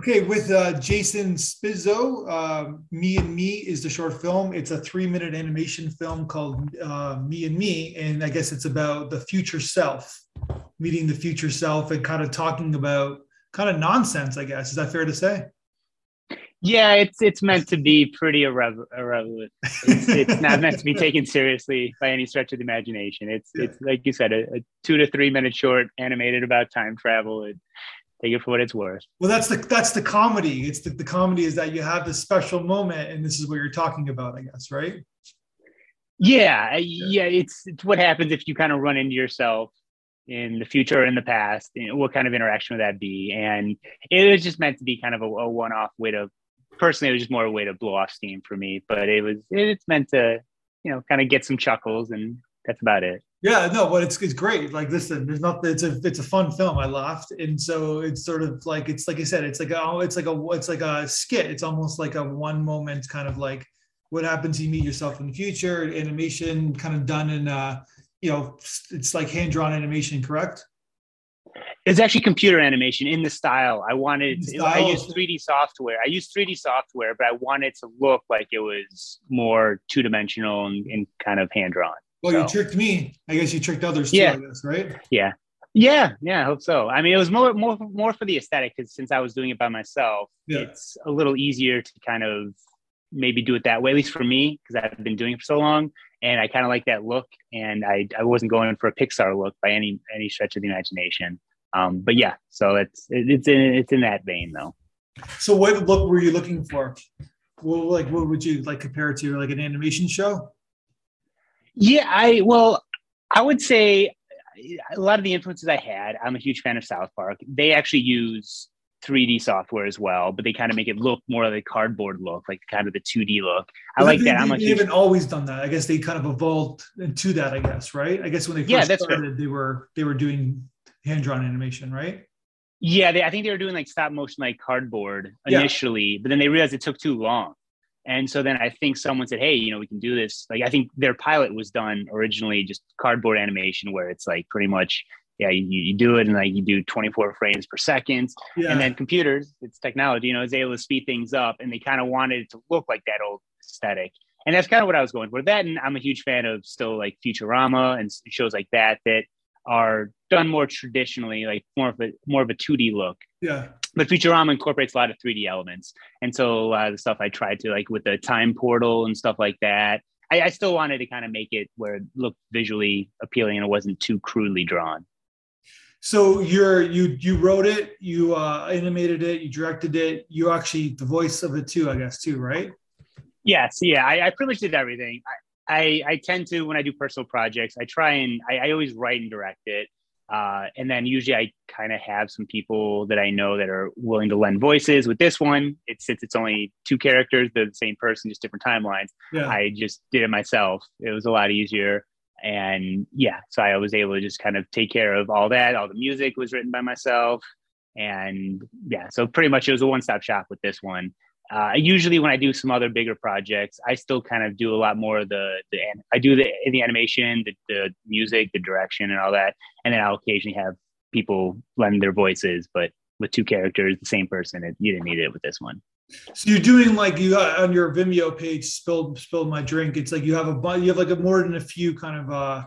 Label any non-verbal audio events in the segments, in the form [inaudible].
Okay, with uh, Jason Spizzo, uh, Me and Me is the short film. It's a three minute animation film called uh, Me and Me. And I guess it's about the future self, meeting the future self and kind of talking about kind of nonsense, I guess. Is that fair to say? Yeah, it's it's meant to be pretty irre- irrelevant. It's, it's not meant to be [laughs] taken seriously by any stretch of the imagination. It's yeah. it's like you said, a, a, two to three minute short animated about time travel. It, take it for what it's worth. Well, that's the that's the comedy. It's the, the comedy is that you have this special moment, and this is what you're talking about, I guess, right? Yeah, yeah, it's it's what happens if you kind of run into yourself in the future or in the past. You know, what kind of interaction would that be? And it was just meant to be kind of a, a one-off way to personally, it was just more a way to blow off steam for me. But it was it's meant to, you know, kind of get some chuckles, and that's about it. Yeah, no, but it's it's great. Like, listen, there's not. It's a it's a fun film. I laughed, and so it's sort of like it's like I said, it's like a it's like a it's like a skit. It's almost like a one moment kind of like what happens. You meet yourself in the future. Animation kind of done in uh, you know, it's like hand drawn animation, correct? It's actually computer animation in the style. I wanted, style. I used 3D software. I used 3D software, but I wanted to look like it was more two dimensional and, and, kind of hand drawn. Well, so. you tricked me. I guess you tricked others too, yeah. Guess, right? Yeah. Yeah, yeah, I hope so. I mean, it was more, more, more for the aesthetic because since I was doing it by myself, yeah. it's a little easier to kind of maybe do it that way, at least for me, because I've been doing it for so long, and I kind of like that look. And I, I wasn't going for a Pixar look by any any stretch of the imagination. Um, but yeah, so it's it's in it's in that vein though. So what look were you looking for? Well, like what would you like compare it to, like an animation show? Yeah, I well, I would say a lot of the influences I had. I'm a huge fan of South Park. They actually use 3D software as well, but they kind of make it look more like a cardboard look, like kind of the 2D look. I like they, that. I'm like, they haven't always done that. I guess they kind of evolved into that. I guess, right? I guess when they first yeah, that's started, they were they were doing hand drawn animation, right? Yeah, they, I think they were doing like stop motion, like cardboard initially, yeah. but then they realized it took too long. And so then I think someone said, "Hey, you know, we can do this." Like I think their pilot was done originally just cardboard animation, where it's like pretty much, yeah, you, you do it and like you do 24 frames per second, yeah. and then computers, it's technology, you know, is able to speed things up, and they kind of wanted it to look like that old aesthetic, and that's kind of what I was going for. That, and I'm a huge fan of still like Futurama and shows like that that are done more traditionally, like more of a more of a 2D look. Yeah. But Futurama incorporates a lot of 3D elements. And so a lot of the stuff I tried to like with the time portal and stuff like that. I, I still wanted to kind of make it where it looked visually appealing and it wasn't too crudely drawn. So you're you you wrote it, you uh, animated it, you directed it, you actually the voice of it too, I guess too, right? Yes, yeah. I, I pretty much did everything. I, I tend to when I do personal projects, I try and I, I always write and direct it. Uh, and then usually I kind of have some people that I know that are willing to lend voices. With this one, it's since it's only two characters, they're the same person, just different timelines. Yeah. I just did it myself. It was a lot easier. And yeah, so I was able to just kind of take care of all that. All the music was written by myself. And yeah, so pretty much it was a one stop shop with this one. Uh, usually, when I do some other bigger projects, I still kind of do a lot more of the, the I do the the animation, the, the music, the direction, and all that, and then I'll occasionally have people lend their voices. But with two characters, the same person, it, you didn't need it with this one. So you're doing like you on your Vimeo page, spilled spilled my drink. It's like you have a you have like a more than a few kind of uh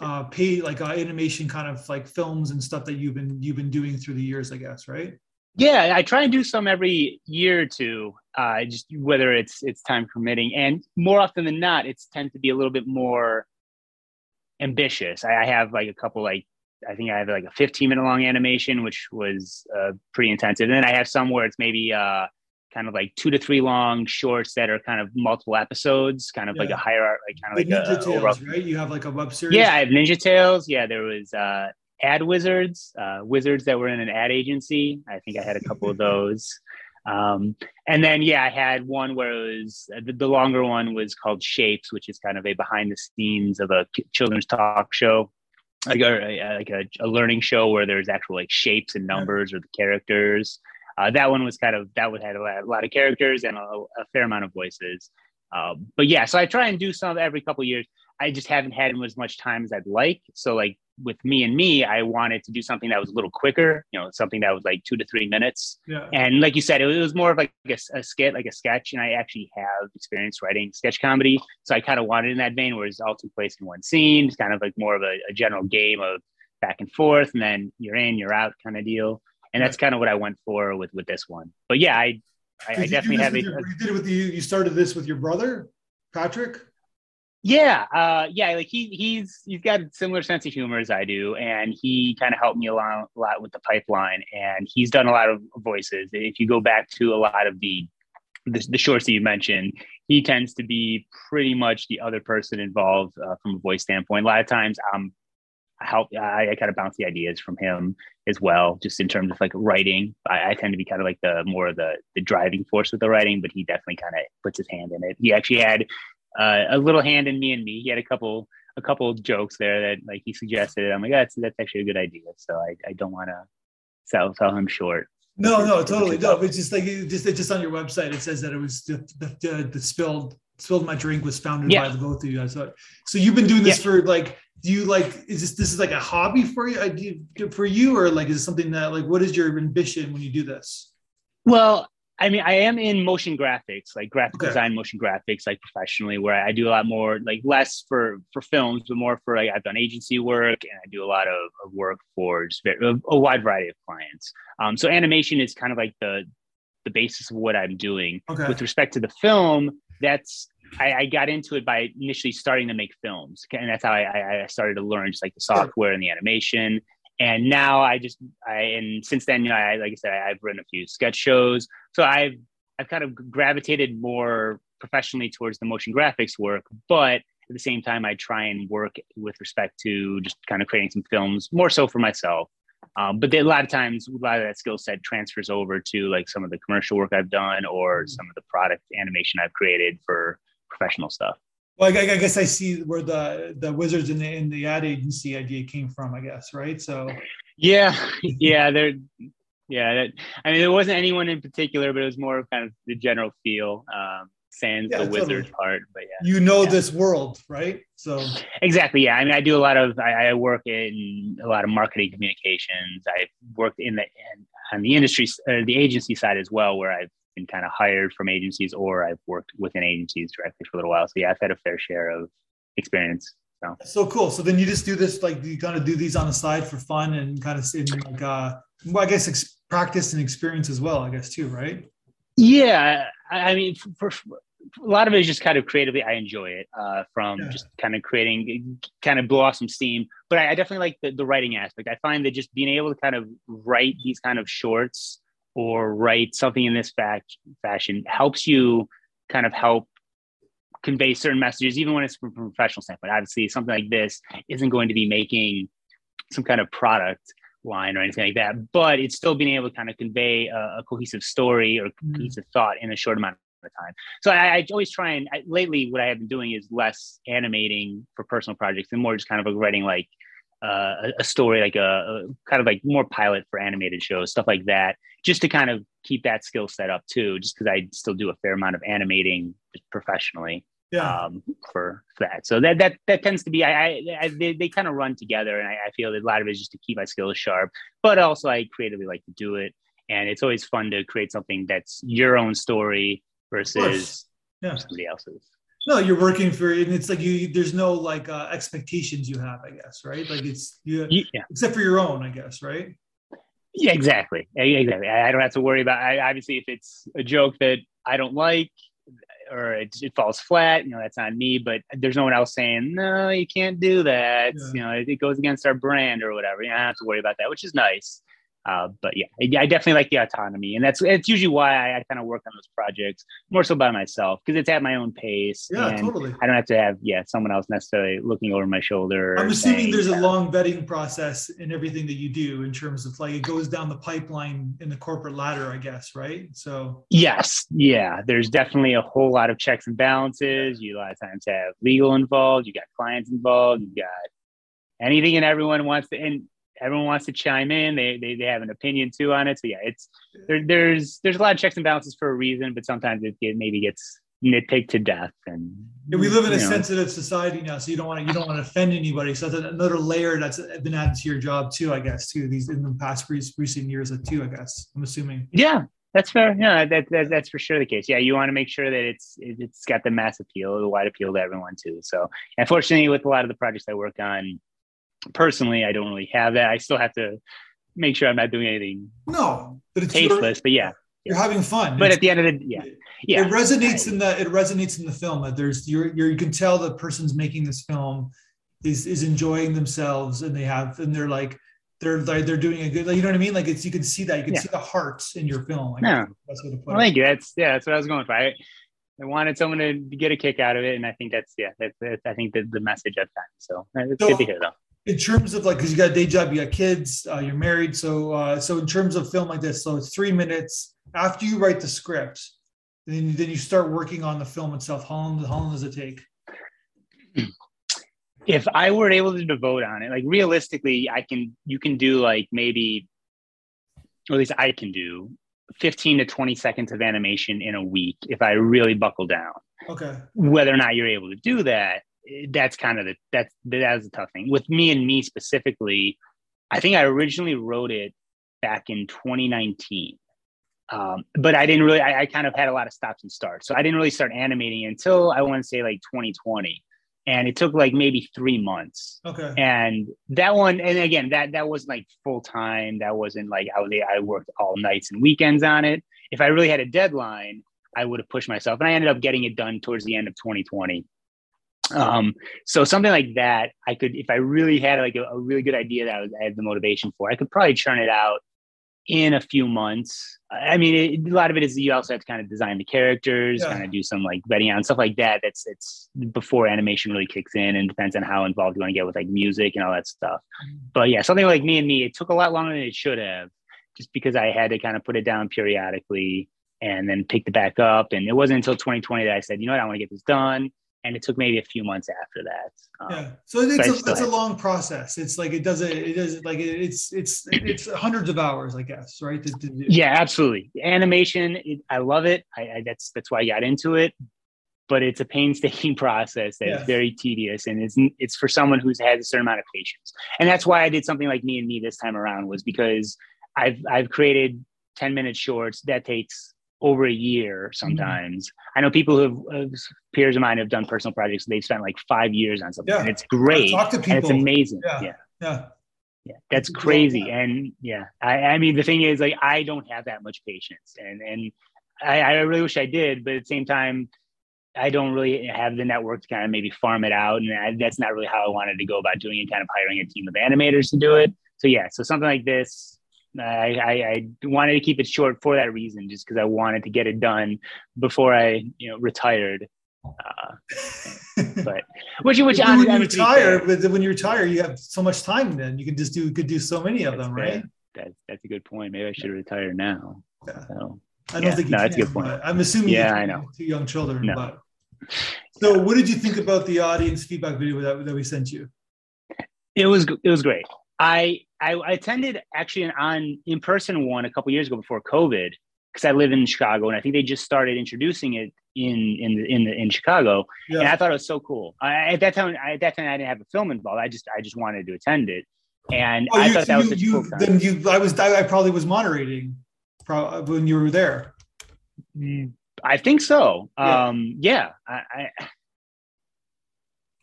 uh pay like uh, animation kind of like films and stuff that you've been you've been doing through the years, I guess, right? Yeah, I try and do some every year or two, uh, just whether it's it's time permitting, and more often than not, it's tend to be a little bit more ambitious. I, I have like a couple like I think I have like a 15 minute long animation, which was uh, pretty intensive, and then I have some where it's maybe uh, kind of like two to three long shorts that are kind of multiple episodes, kind of yeah. like a higher, art like kind of like, like Ninja a, Tales, overall... right? You have like a web series. Yeah, I have Ninja Tales. Yeah, there was uh, ad wizards, uh, wizards that were in an ad agency. I think I had a couple of [laughs] those. Um, and then, yeah, I had one where it was uh, the, the, longer one was called Shapes, which is kind of a behind the scenes of a children's talk show, like a, like a, a learning show where there's actual like shapes and numbers or the characters. Uh, that one was kind of that would had a lot, a lot of characters and a, a, fair amount of voices. Um, but yeah, so I try and do some every couple years. I just haven't had as much time as I'd like. So like with me and me, I wanted to do something that was a little quicker, you know, something that was like two to three minutes. Yeah. And like you said, it was more of like a, a skit, like a sketch. And I actually have experience writing sketch comedy. So I kind of wanted in that vein where it's all took place in one scene. It's kind of like more of a, a general game of back and forth, and then you're in, you're out kind of deal. And that's kind of what I went for with with this one. But yeah, I I, I definitely have it. You did it with you. You started this with your brother, Patrick. Yeah, uh, yeah. Like he he's he's got a similar sense of humor as I do, and he kind of helped me along a lot with the pipeline. And he's done a lot of voices. If you go back to a lot of the the, the shorts that you mentioned, he tends to be pretty much the other person involved uh, from a voice standpoint. A lot of times, I'm help I, I, kind of bounce the ideas from him as well just in terms of like writing I, I, tend to be kind of like the more the the driving force with the writing but he definitely kind of puts his hand in it he actually had uh, a little hand in me and me. He had a couple a couple jokes there that like he suggested. I'm like that's that's actually a good idea. So i, I don't want to sell sell him short. No no totally. No it's just like just just on your website it says that it was the the, the, the spilled spilled my drink was founded yeah. by the both of you guys. So, so you've been doing this yeah. for like do you like is this this is like a hobby for you for you or like is it something that like what is your ambition when you do this? Well i mean i am in motion graphics like graphic okay. design motion graphics like professionally where i do a lot more like less for for films but more for like i've done agency work and i do a lot of, of work for just a, a wide variety of clients um, so animation is kind of like the the basis of what i'm doing okay. with respect to the film that's I, I, got into it by initially starting to make films, and that's how I, I started to learn just like the software and the animation. And now I just I and since then, you know, I like I said, I've written a few sketch shows, so I've I've kind of gravitated more professionally towards the motion graphics work, but at the same time, I try and work with respect to just kind of creating some films more so for myself. Um, but a lot of times, a lot of that skill set transfers over to like some of the commercial work I've done or some of the product animation I've created for professional stuff. Well, I, I guess I see where the the wizards in the in the ad agency idea came from. I guess right. So yeah, [laughs] yeah, they're yeah. That, I mean, there wasn't anyone in particular, but it was more of kind of the general feel. Um, sans yeah, the totally. wizard part but yeah you know yeah. this world right so exactly yeah i mean i do a lot of i, I work in a lot of marketing communications i've worked in the in, on the industry uh, the agency side as well where i've been kind of hired from agencies or I've worked within agencies directly for a little while. So yeah, I've had a fair share of experience. So, so cool. So then you just do this, like you kind of do these on the side for fun and kind of in like, uh, well, I guess ex- practice and experience as well, I guess too, right? Yeah. I mean, for, for a lot of it is just kind of creatively. I enjoy it uh, from yeah. just kind of creating, kind of blow off some steam. But I, I definitely like the, the writing aspect. I find that just being able to kind of write these kind of shorts or write something in this fashion helps you kind of help convey certain messages, even when it's from a professional standpoint. Obviously, something like this isn't going to be making some kind of product line or anything like that, but it's still being able to kind of convey a, a cohesive story or mm. cohesive thought in a short amount of time. So I, I always try and I, lately, what I have been doing is less animating for personal projects and more just kind of writing like uh, a story, like a, a, kind of like more pilot for animated shows, stuff like that, just to kind of keep that skill set up too. Just because I still do a fair amount of animating professionally. Yeah. Um, for, for that, so that that that tends to be I, I, I they, they kind of run together, and I, I feel that a lot of it is just to keep my skills sharp, but also I creatively like to do it, and it's always fun to create something that's your own story versus yeah. somebody else's. No, you're working for, and it's like you. There's no like uh, expectations you have, I guess, right? Like it's you, yeah. except for your own, I guess, right? Yeah, exactly, exactly. I don't have to worry about. I, obviously, if it's a joke that I don't like or it, it, falls flat, you know, that's on me. But there's no one else saying no, you can't do that. Yeah. You know, it, it, goes against our brand or whatever. You don't have to worry about that, which is nice. Uh, but yeah, I, I, definitely like the autonomy, and that's it's usually why I, I kind of work on those projects more so by myself because it's at my own pace. Yeah, totally. I don't have to have yeah someone else necessarily looking over my shoulder. I'm assuming saying, there's a long vetting process in everything that you do in terms of like it goes down the pipeline in the corporate ladder, I guess, right? So yes, yeah, there's definitely a whole lot of checks and balances. You a lot of times have legal involved, you got clients involved, you got anything and everyone wants to and everyone wants to chime in. They, they, they have an opinion too on it. So yeah, it's there, there's there's a lot of checks and balances for a reason, but sometimes it, it maybe gets nitpicked to death, and Yeah, we live in a know. sensitive society now, so you don't want to you don't want to offend anybody. So that's another layer that's been added to your job too, I guess, too. These in the past recent years, too. I guess I'm assuming. Yeah, that's fair. Yeah, that, that that's for sure the case. Yeah, you want to make sure that it's it's got the mass appeal, the wide appeal to everyone too. So, unfortunately, with a lot of the projects I work on, personally, I don't really have that. I still have to make sure I'm not doing anything. No, but it's tasteless. Your, but yeah, you're having fun. But it's, at the end of the yeah, yeah, it resonates in the it resonates in the film that there's you're, you're you can tell the person's making this film is is enjoying themselves and they have and they're like they're like they're doing a good like, you know what I mean like it's you can see that you can yeah. see the hearts in your film. Like, yeah, that's what well, thank you. That's yeah, that's what I was going for. I, I wanted someone to get a kick out of it, and I think that's yeah, that's, that's I think the, the message I've gotten. So uh, it's so, good to hear though. In terms of like, because you got a day job, you got kids, uh, you're married, so uh, so in terms of film like this, so it's three minutes after you write the script, then then you start working on the film itself. How long, how long does it take? if I were able to devote on it, like realistically, I can, you can do like maybe, or at least I can do 15 to 20 seconds of animation in a week if I really buckle down. Okay. Whether or not you're able to do that, that's kind of the, that's, that's a tough thing. With me and me specifically, I think I originally wrote it back in 2019. Um, but I didn't really, I, I, kind of had a lot of stops and starts. So I didn't really start animating until I want to say like 2020 and it took like maybe three months. Okay. And that one, and again, that that wasn't like full time. That wasn't like I was, I worked all nights and weekends on it. If I really had a deadline, I would have pushed myself, and I ended up getting it done towards the end of 2020. Um, so something like that, I could, if I really had like a, a really good idea that I, was, I had the motivation for, I could probably churn it out in a few months. I mean, it, a lot of it is you also have to kind of design the characters, yeah. kind of do some like vetting on stuff like that. That's it's before animation really kicks in, and depends on how involved you want to get with like music and all that stuff. Mm-hmm. But yeah, something like me and me, it took a lot longer than it should have, just because I had to kind of put it down periodically and then pick it back up. And it wasn't until 2020 that I said, you know what, I want to get this done and it took maybe a few months after that. Um, yeah, so it's a, it's a long process. It's like it doesn't it doesn't like it's it's it's hundreds of hours, I guess, right? To, to yeah, absolutely. Animation, it, I love it. I, I, that's that's why I got into it. But it's a painstaking [laughs] process that's yeah. very tedious, and it's it's for someone who's had a certain amount of patience. And that's why I did something like me and me this time around was because I've I've created ten minute shorts that takes over a year mm-hmm. sometimes. Mm-hmm. I know people who have peers of mine have done personal projects. They've spent like five years on something, yeah. and it's great. Talk to people. And it's amazing. Yeah. yeah. yeah. Yeah, that's crazy. And yeah, I, I mean, the thing is, like, I don't have that much patience, and and I, I really wish I did, but at the same time, I don't really have the network to kind of maybe farm it out, and I, that's not really how I wanted to go about doing it. Kind of hiring a team of animators to do it. So yeah, so something like this, I, I, I, wanted to keep it short for that reason, just because I wanted to get it done before I, you know, retired. Uh, but [laughs] which, which when you retire, but when you retire, you have so much time. Then you can just do, could do so many of them, right? That's that's a good point. Maybe I should retire now. Yeah. So, I don't yeah, think you no, can, that's a good point. I'm assuming yeah, I know two young children. No. But so, what did you think about the audience feedback video that, that we sent you? It was it was great. I, I, attended actually an on in person one a couple years ago before COVID because I live in Chicago and I think they just started introducing it in in the, in the, in Chicago yeah. and I thought it was so cool. I, at that time, I, at that time, I didn't have a film involved. I just I just wanted to attend it, and oh, I you, thought that you, was such you, cool time. Then you, I was I probably was moderating when you were there. Mm, I think so. Yeah. Um, yeah, I, I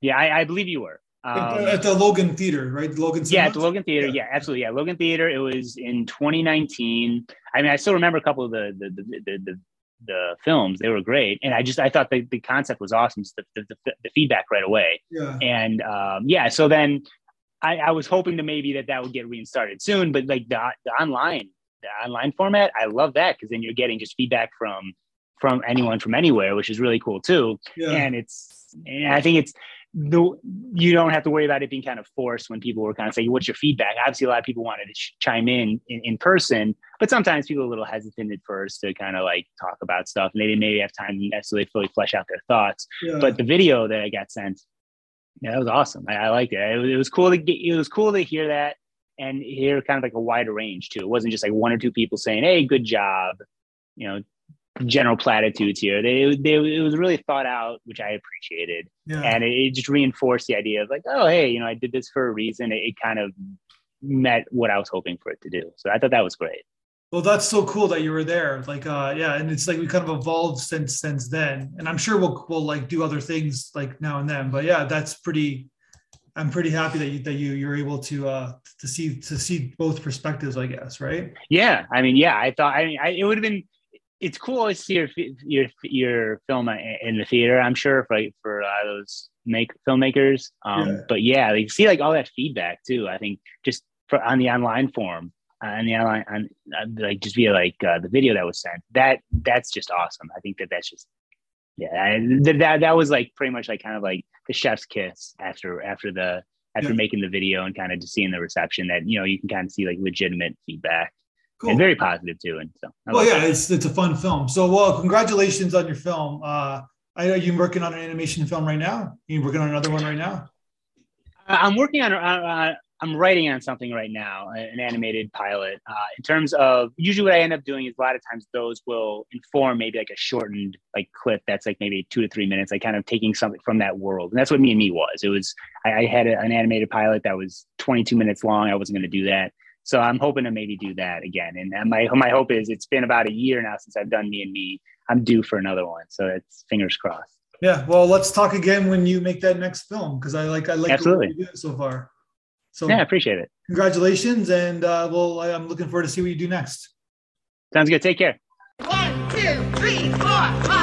yeah, I, I believe you were. Um, at the Logan Theater, right? Logan. Yeah, at the Logan Theater. Yeah. yeah. absolutely. Yeah, Logan Theater. It was in 2019. I mean, I still remember a couple of the the the, the, the, the films. They were great, and I just I thought the, the concept was awesome. Just the, the, the feedback right away. Yeah. And um, yeah, so then I, I was hoping to maybe that that would get restarted soon, but like the the online the online format, I love that because then you're getting just feedback from from anyone from anywhere, which is really cool too. Yeah. And it's and I think it's the you don't have to worry about it being kind of forced when people were kind of saying, "What's your feedback?" Obviously, a lot of people wanted to ch- chime in, in, in person, but sometimes people are a little hesitant at first to kind of like talk about stuff, and they didn't maybe have time to necessarily fully flesh out their thoughts. Yeah. But the video that I got sent, yeah, that was awesome. I, I liked it. It was, it was cool to get. It was cool to hear that and hear kind of like a wider range too. It wasn't just like one or two people saying, "Hey, good job," you know, general platitudes here. They, they it was really thought out, which I appreciated, yeah. and it, it, just reinforced the idea of like, oh, hey, you know, I did this for a reason. It, it, kind of met what I was hoping for it to do. So I thought that was great. Well, that's so cool that you were there. Like, uh, yeah, and it's like we kind of evolved since since then. And I'm sure we'll we'll like do other things like now and then. But yeah, that's pretty. I'm pretty happy that you that you you're able to uh to see to see both perspectives. I guess, right? Yeah, I mean, yeah, I thought I mean I, it would have been it's cool to see your your your film in the theater. I'm sure for like, for uh, those make filmmakers. Um, yeah. But yeah, like see like all that feedback too. I think just for on the online form uh, and the online on uh, like just via like uh, the video that was sent. That that's just awesome. I think that that's just yeah. I, that that was like pretty much like kind of like the chef's kiss after after the after yeah. making the video and kind of just seeing the reception that you know you can kind of see like legitimate feedback Cool. And very positive too. And so, I well, yeah, that. it's it's a fun film. So, well, congratulations on your film. Uh, I know you're working on an animation film right now. You working on another one right now? I'm working on. Uh, I'm writing on something right now, an animated pilot. Uh, in terms of usually what I end up doing is a lot of times those will inform maybe like a shortened like clip that's like maybe two to three minutes, like kind of taking something from that world. And that's what me and me was. It was I, I had a, an animated pilot that was 22 minutes long. I wasn't going to do that. So I'm hoping to maybe do that again. And my my hope is it's been about a year now since I've done me and me. I'm due for another one. So it's fingers crossed. Yeah. Well, let's talk again when you make that next film because I like I like absolutely so far. So yeah, I appreciate it. Congratulations, and uh, well, I'm looking forward to see what you do next. Sounds good. Take care. One, two, three, four, five,